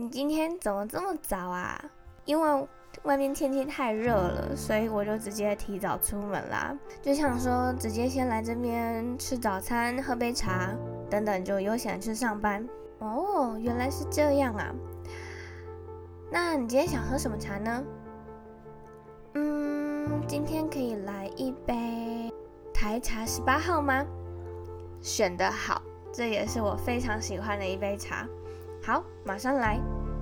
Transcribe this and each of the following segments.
你今天怎么这么早啊？因为外面天气太热了，所以我就直接提早出门啦。就想说直接先来这边吃早餐、喝杯茶，等等就悠闲去上班。哦，原来是这样啊。那你今天想喝什么茶呢？嗯，今天可以来一杯台茶十八号吗？选得好，这也是我非常喜欢的一杯茶。好，马上来。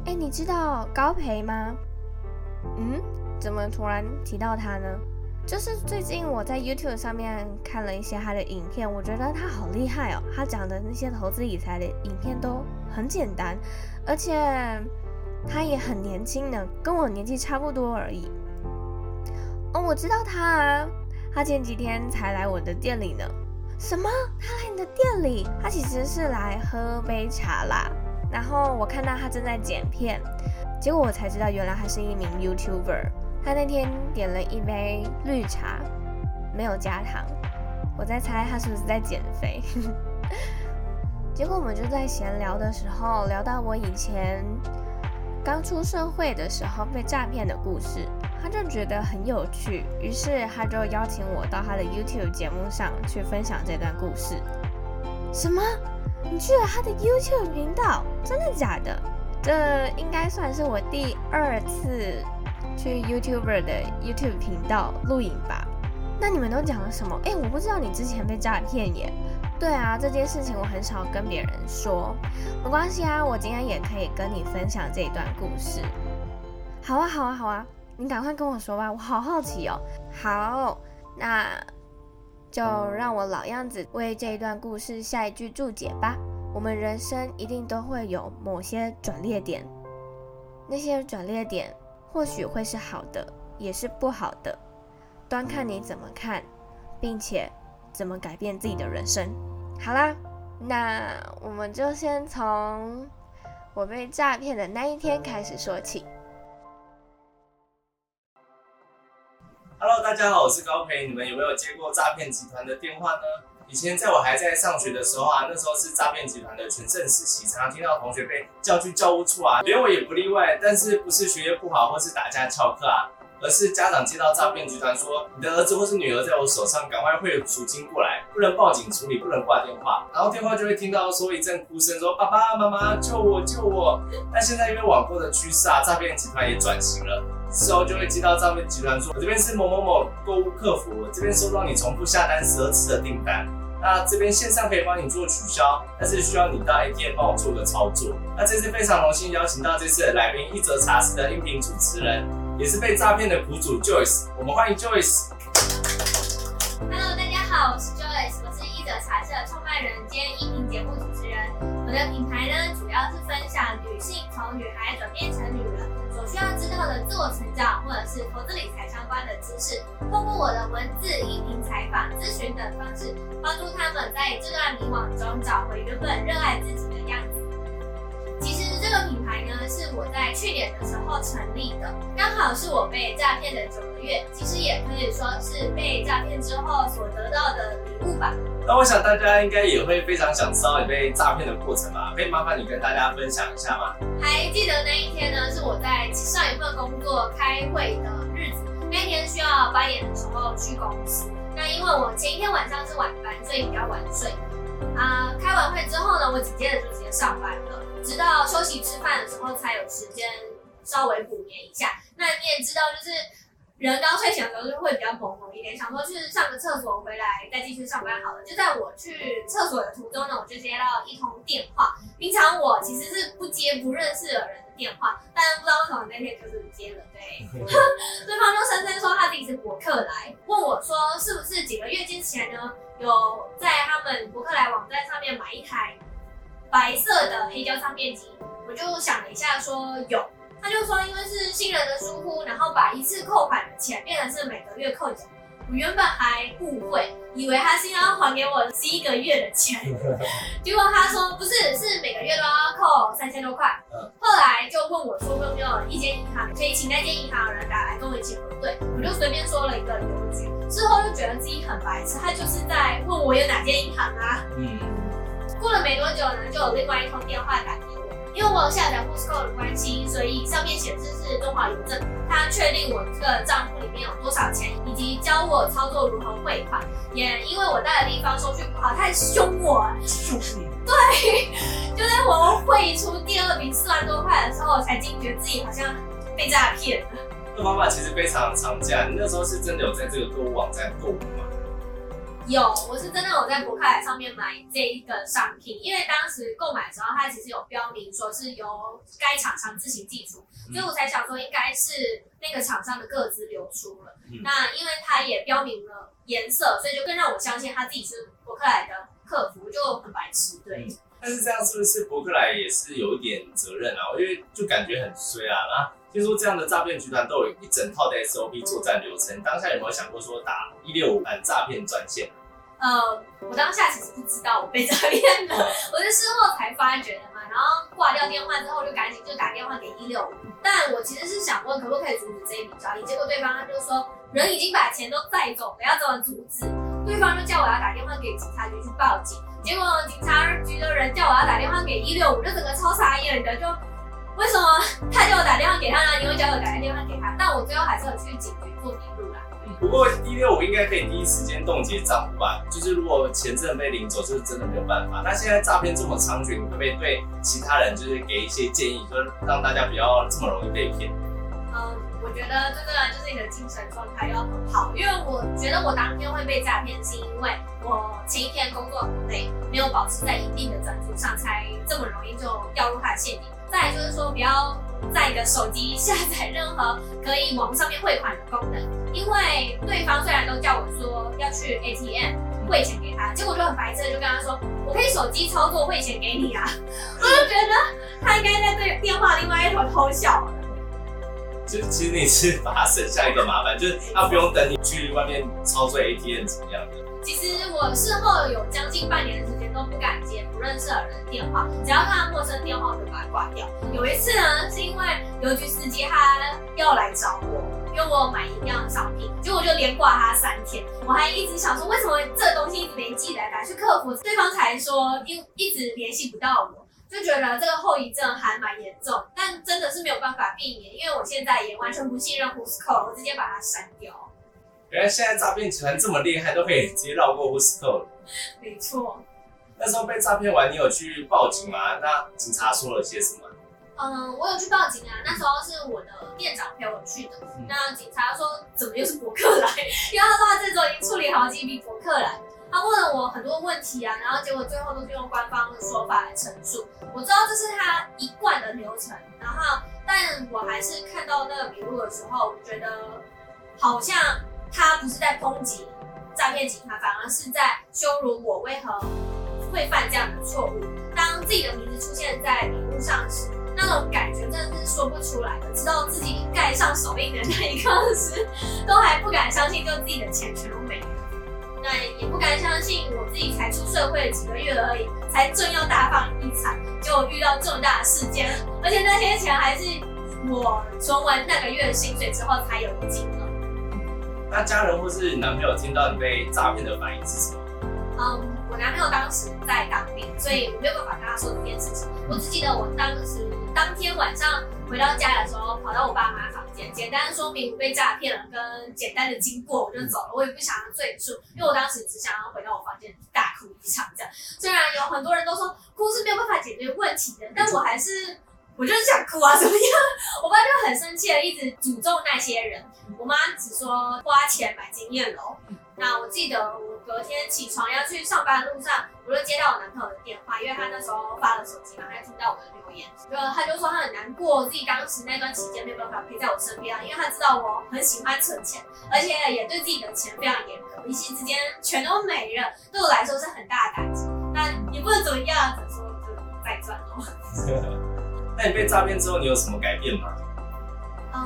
哎，你知道高培吗？嗯，怎么突然提到他呢？就是最近我在 YouTube 上面看了一些他的影片，我觉得他好厉害哦。他讲的那些投资理财的影片都很简单，而且他也很年轻呢，跟我年纪差不多而已。哦，我知道他啊，他前几天才来我的店里呢。什么？他来你的店里？他其实是来喝杯茶啦。然后我看到他正在剪片，结果我才知道原来他是一名 YouTuber。他那天点了一杯绿茶，没有加糖。我在猜他是不是在减肥。结果我们就在闲聊的时候聊到我以前刚出社会的时候被诈骗的故事。他就觉得很有趣，于是他就邀请我到他的 YouTube 节目上去分享这段故事。什么？你去了他的 YouTube 频道？真的假的？这应该算是我第二次去 YouTuber 的 YouTube 频道录影吧？那你们都讲了什么？哎，我不知道你之前被诈骗耶。对啊，这件事情我很少跟别人说。没关系啊，我今天也可以跟你分享这一段故事。好啊，好啊，好啊。你赶快跟我说吧，我好好奇哦。好，那就让我老样子为这一段故事下一句注解吧。我们人生一定都会有某些转捩点，那些转捩点或许会是好的，也是不好的，端看你怎么看，并且怎么改变自己的人生。好啦，那我们就先从我被诈骗的那一天开始说起。Hello，大家好，我是高培。你们有没有接过诈骗集团的电话呢？以前在我还在上学的时候啊，那时候是诈骗集团的全盛时期，常常听到同学被叫去教务处啊，连我也不例外。但是不是学业不好或是打架翘课啊，而是家长接到诈骗集团说你的儿子或是女儿在我手上，赶快汇赎金过来，不能报警处理，不能挂电话。然后电话就会听到说一阵哭声，说爸爸妈妈救我救我。但现在因为网购的趋势啊，诈骗集团也转型了。之后就会接到诈骗集团说，我这边是某某某购物客服，这边收到你重复下单十二次的订单，那这边线上可以帮你做取消，但是需要你到 ATM 帮我做个操作。那这次非常荣幸邀请到这次的来宾一则茶室的音频主持人，也是被诈骗的苦主 Joyce，我们欢迎 Joyce。Hello，大家好，我是 Joyce，我是一则茶室的创办人兼音频节目主持人。我的品牌呢，主要是分享女性从女孩转变成。需要知道的自我成长，或者是投资理财相关的知识，透过我的文字、音频采访、咨询等方式，帮助他们在这段迷惘中找回原本热爱自己的样子。其实这个品牌呢，是我在去年的时候成立的，刚好是我被诈骗的九个月，其实也可以说是被诈骗之后所得到的礼物吧。那我想大家应该也会非常想知道你被诈骗的过程吧？可以麻烦你跟大家分享一下吗？还记得那一天呢，是我在上一份工作开会的日子。那一天需要八点的时候去公司。那因为我前一天晚上是晚班，所以比较晚睡。啊、开完会之后呢，我紧接着就直接上班了，直到休息吃饭的时候才有时间稍微补眠一下。那你也知道，就是。人刚睡醒的时候就会比较朦胧一点，想说去上个厕所回来再继续上班好了。就在我去厕所的途中呢，我就接到一通电话。平常我其实是不接不认识的人的电话，但不知道为什么那天就是接了。对，对方就声称说他自己是博客来，问我说是不是几个月之前呢有在他们博客来网站上面买一台白色的黑胶唱片机。我就想了一下说有。他就说，因为是新人的疏忽，然后把一次扣款的钱变成是每个月扣缴。我原本还误会，以为他是要还给我十一个月的钱，结果他说不是，是每个月都要扣三千多块。后来就问我说，有没有一间银行可以请那间银行的人打来跟我一起核对？我就随便说了一个邮局，之后又觉得自己很白痴，他就是在问我有哪间银行啊。嗯。过了没多久呢，就有另外一通电话打。因为我有下载 Whoscall 的关系，所以上面显示是中华邮政，他确定我这个账户里面有多少钱，以及教我操作如何汇款。也因为我在的地方收据不好，太凶我，凶你。对，就在我汇出第二笔四万多块的时候，我才惊觉自己好像被诈骗了。这方法其实非常常见，你那时候是真的有在这个购物网站购物吗？有，我是真的有在博客来上面买这一个商品，因为当时购买的时候，它其实有标明说是由该厂商自行寄出，嗯、所以我才想说应该是那个厂商的个资流出了。嗯、那因为它也标明了颜色，所以就更让我相信他自己是博客来的客服，就很白痴。对、嗯，但是这样是不是博客来也是有一点责任啊？因为就感觉很衰啊。那听说这样的诈骗集团都有一整套的 SOP 作战流程，当下有没有想过说打一六五反诈骗专线？呃，我当下其实不知道我被诈骗了，我是事后才发觉的嘛。然后挂掉电话之后，就赶紧就打电话给一六五。但我其实是想问，可不可以阻止这一笔交易？结果对方他就说，人已经把钱都带走了，要怎么阻止？对方就叫我要打电话给警察局去报警。结果警察局的人叫我要打电话给一六五，就整个超傻眼的，就为什么他叫我打电话给他呢？因为叫我打电话给他，但我最后还是有去警局做笔录啦。不过一六五应该可以第一时间冻结账户吧？就是如果钱真的被领走，就是真的没有办法。那现在诈骗这么猖獗，你会不会对其他人就是给一些建议，就是让大家不要这么容易被骗？嗯，我觉得这个就是你的精神状态要很好，因为我觉得我当天会被诈骗，是因为我前一天工作很累，没有保持在一定的专注上，才这么容易就掉入他的陷阱。再来就是说，不要在你的手机下载任何可以往上面汇款的功能，因为对方虽然都叫我说要去 ATM 汇钱给他，结果就很白痴的，就跟他说我可以手机操作汇钱给你啊，我就觉得他应该在对电话另外一头偷笑。就其实你是把它省下一个麻烦，就是他不用等你去外面操作 ATM 怎么样的。其实我事后有将近半年的时间都不敢接不认识的人的电话，只要看到陌生电话我就把它挂掉。有一次呢，是因为邮局司机他要来找我，因为我有买一样商品，结果我就连挂他三天。我还一直想说，为什么这东西一直没寄来，打去客服，对方才说因一直联系不到我，就觉得这个后遗症还蛮严重。但真的是没有办法避免，因为我现在也完全不信任 Whoscall，我直接把它删掉。原来现在诈骗集团这么厉害，都可以直接绕过 Whoscall。没错。那时候被诈骗完，你有去报警吗？那警察说了些什么？嗯，我有去报警啊。那时候是我的店长陪我去的。嗯、那警察说，怎么又是博客来？因为他说他这周已经处理好几笔博客来。他问了我很多问题啊，然后结果最后都是用官方的说法来陈述。我知道这是他一贯的流程，然后但我还是看到那个笔录的时候，我觉得好像。他不是在抨击诈骗集团，反而是在羞辱我为何会犯这样的错误。当自己的名字出现在笔录上时，那种感觉真的是说不出来的。直到自己盖上手印的那一刻时，都还不敢相信，就自己的钱全都没。那也不敢相信，我自己才出社会几个月而已，才正要大放异彩，就遇到这么大的事件，而且那些钱还是我存完那个月的薪水之后才有的金额。那家人或是男朋友听到你被诈骗的反应是什么？嗯，我男朋友当时在当兵，所以我没有办法跟他说这件事情。我只记得我当时当天晚上回到家的时候，跑到我爸妈简单说明被诈骗了，跟简单的经过，我就走了。我也不想要赘述，因为我当时只想要回到我房间大哭一场。这样，虽然有很多人都说哭是没有办法解决问题的，但我还是。我就是想哭啊，怎么样？我爸就很生气的，一直诅咒那些人。我妈只说花钱买经验喽。那我记得我隔天起床要去上班的路上，我就接到我男朋友的电话，因为他那时候发了手机嘛，他听到我的留言，就他就说他很难过，自己当时那段期间没有办法陪在我身边啊，因为他知道我很喜欢存钱，而且也对自己的钱非常严格，一夕之间全都没了，对我来说是很大的打击。那也不能怎么样，只说就再赚喽。那你被诈骗之后，你有什么改变吗？嗯，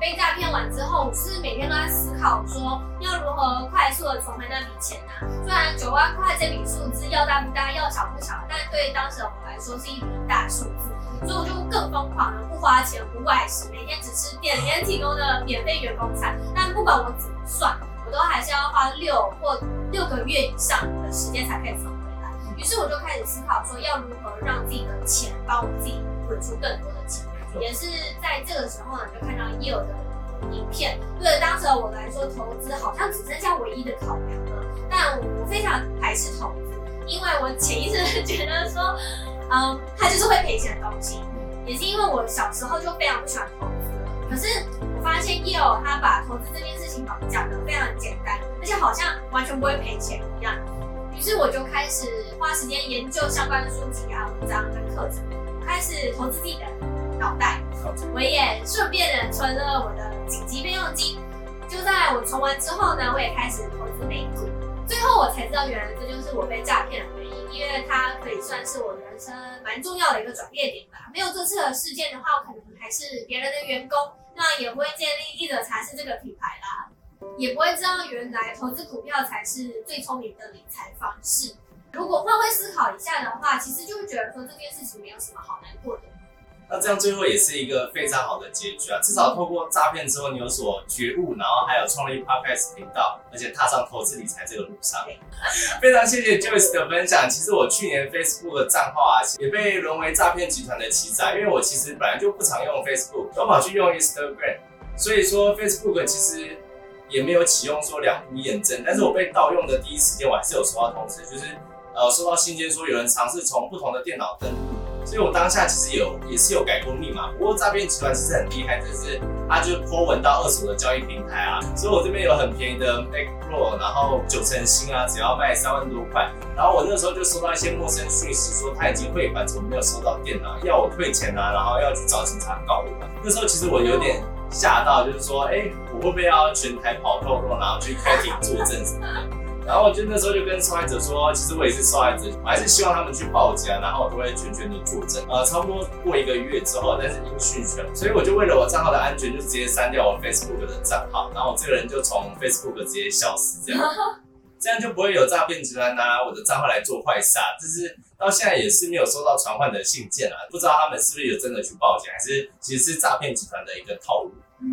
被诈骗完之后，我是每天都在思考，说要如何快速的存回那笔钱啊。虽然九万块这笔数字要大不大，要小不小，但对当时的我来说是一笔大数字，所以我就更疯狂了，不花钱，不外食，每天只吃店里面提供的免费员工餐。但不管我怎么算，我都还是要花六或六个月以上的时间才可以存回来。于是我就开始思考，说要如何让自己的钱帮我自己。滚出更多的。也是在这个时候呢，就看到 Yield 的影片。对当时我来说，投资好像只剩下唯一的考量了。但我非常排斥投资，因为我潜意识觉得说，嗯，它就是会赔钱的东西。也是因为我小时候就非常不喜欢投资。可是我发现 Yield 他把投资这件事情讲得非常简单，而且好像完全不会赔钱一样。于是我就开始花时间研究相关的书籍啊、文章跟课程，开始投资自己的。脑袋，我也顺便的存了我的紧急备用金。就在我存完之后呢，我也开始投资美股。最后我才知道，原来这就是我被诈骗的原因，因为它可以算是我人生蛮重要的一个转捩点吧。没有这次的事件的话，我可能还是别人的员工，那也不会建立一则茶室这个品牌啦，也不会知道原来投资股票才是最聪明的理财方式。如果换位思考一下的话，其实就会觉得说这件事情没有什么好难过的。那这样最后也是一个非常好的结局啊！至少透过诈骗之后，你有所觉悟，然后还有创立 Podcast 频道，而且踏上投资理财这个路上。非常谢谢 Joyce 的分享。其实我去年 Facebook 的账号啊，也被沦为诈骗集团的欺诈，因为我其实本来就不常用 Facebook，都跑去用 Instagram，所以说 Facebook 其实也没有启用说两步验证。但是我被盗用的第一时间，我还是有收到通知，就是呃收到信件说有人尝试从不同的电脑登录。所以我当下其实有也是有改过密码，不过诈骗集团其实很厉害，就是他就 po 文到二手的交易平台啊，所以我这边有很便宜的 Mac Pro，然后九成新啊，只要卖三万多块，然后我那时候就收到一些陌生讯息，说他已经汇款，怎么没有收到电脑，要我退钱啊，然后要去找警察告我。那时候其实我有点吓到，就是说，哎、我会不会要全台跑透露，然后去开庭作证什么的？然后我就那时候就跟受害者说，其实我也是受害者，我还是希望他们去报警，然后我都会全权的作证。呃，差不多过一个月之后，但是音讯全，所以我就为了我账号的安全，就直接删掉我 Facebook 的账号，然后我这个人就从 Facebook 直接消失，这样，这样就不会有诈骗集团拿我的账号来做坏事啊。就是到现在也是没有收到传唤的信件啊，不知道他们是不是有真的去报警，还是其实是诈骗集团的一个套路。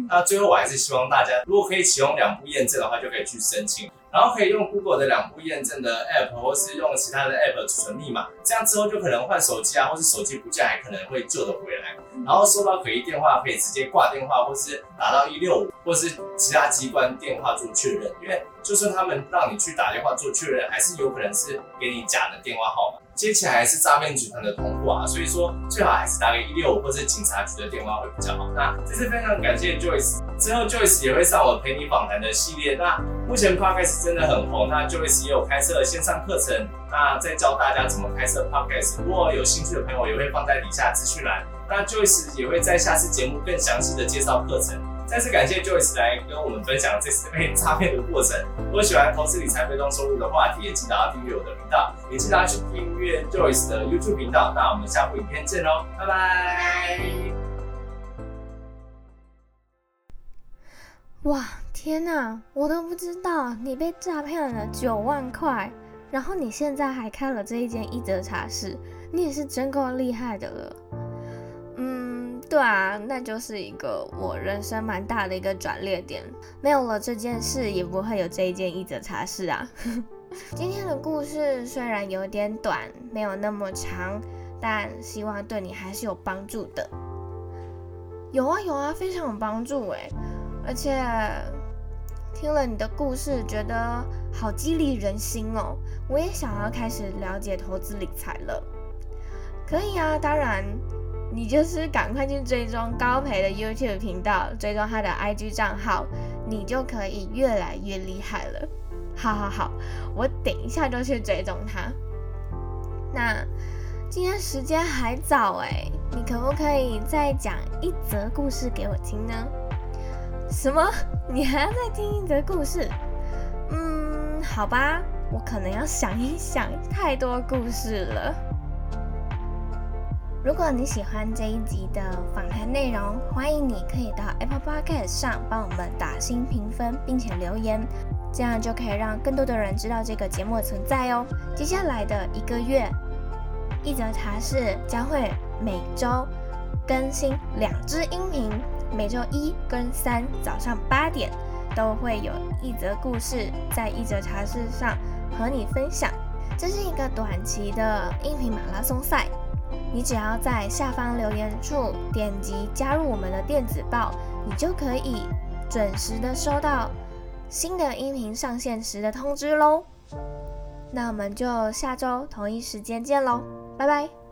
那最后我还是希望大家，如果可以启用两步验证的话，就可以去申请。然后可以用 Google 的两步验证的 App，或是用其他的 App 储存密码，这样之后就可能换手机啊，或是手机不见还可能会救得回来。然后收到可疑电话，可以直接挂电话，或是打到一六五，或是其他机关电话做确认。因为就算他们让你去打电话做确认，还是有可能是给你假的电话号码。接起来是诈骗集团的通话，所以说最好还是打给一六五或者警察局的电话会比较好。那这次非常感谢 Joyce，之后 Joyce 也会上我陪你访谈的系列。那目前 Podcast 真的很红，那 Joyce 也有开设线上课程，那再教大家怎么开设 Podcast。如果有兴趣的朋友，也会放在底下资讯栏。那 Joyce 也会在下次节目更详细的介绍课程。再次感谢 Joyce 来跟我们分享这次被诈骗的过程。如果喜欢投资理财被动收入的话题，也记得要订阅我的频道，也记得要去订阅 Joyce 的 YouTube 频道。那我们下部影片见喽，拜拜！哇，天哪，我都不知道你被诈骗了九万块，然后你现在还开了这一间一则茶室，你也是真够厉害的了。对啊，那就是一个我人生蛮大的一个转捩点。没有了这件事，也不会有这一件一则茶室啊。今天的故事虽然有点短，没有那么长，但希望对你还是有帮助的。有啊有啊，非常有帮助诶。而且听了你的故事，觉得好激励人心哦。我也想要开始了解投资理财了。可以啊，当然。你就是赶快去追踪高培的 YouTube 频道，追踪他的 IG 账号，你就可以越来越厉害了。好好好，我等一下就去追踪他。那今天时间还早诶，你可不可以再讲一则故事给我听呢？什么？你还要再听一则故事？嗯，好吧，我可能要想一想，太多故事了。如果你喜欢这一集的访谈内容，欢迎你可以到 Apple Podcast 上帮我们打星评分，并且留言，这样就可以让更多的人知道这个节目的存在哦。接下来的一个月，一则茶室将会每周更新两支音频，每周一跟三早上八点都会有一则故事在一则茶室上和你分享。这是一个短期的音频马拉松赛。你只要在下方留言处点击加入我们的电子报，你就可以准时的收到新的音频上线时的通知喽。那我们就下周同一时间见喽，拜拜。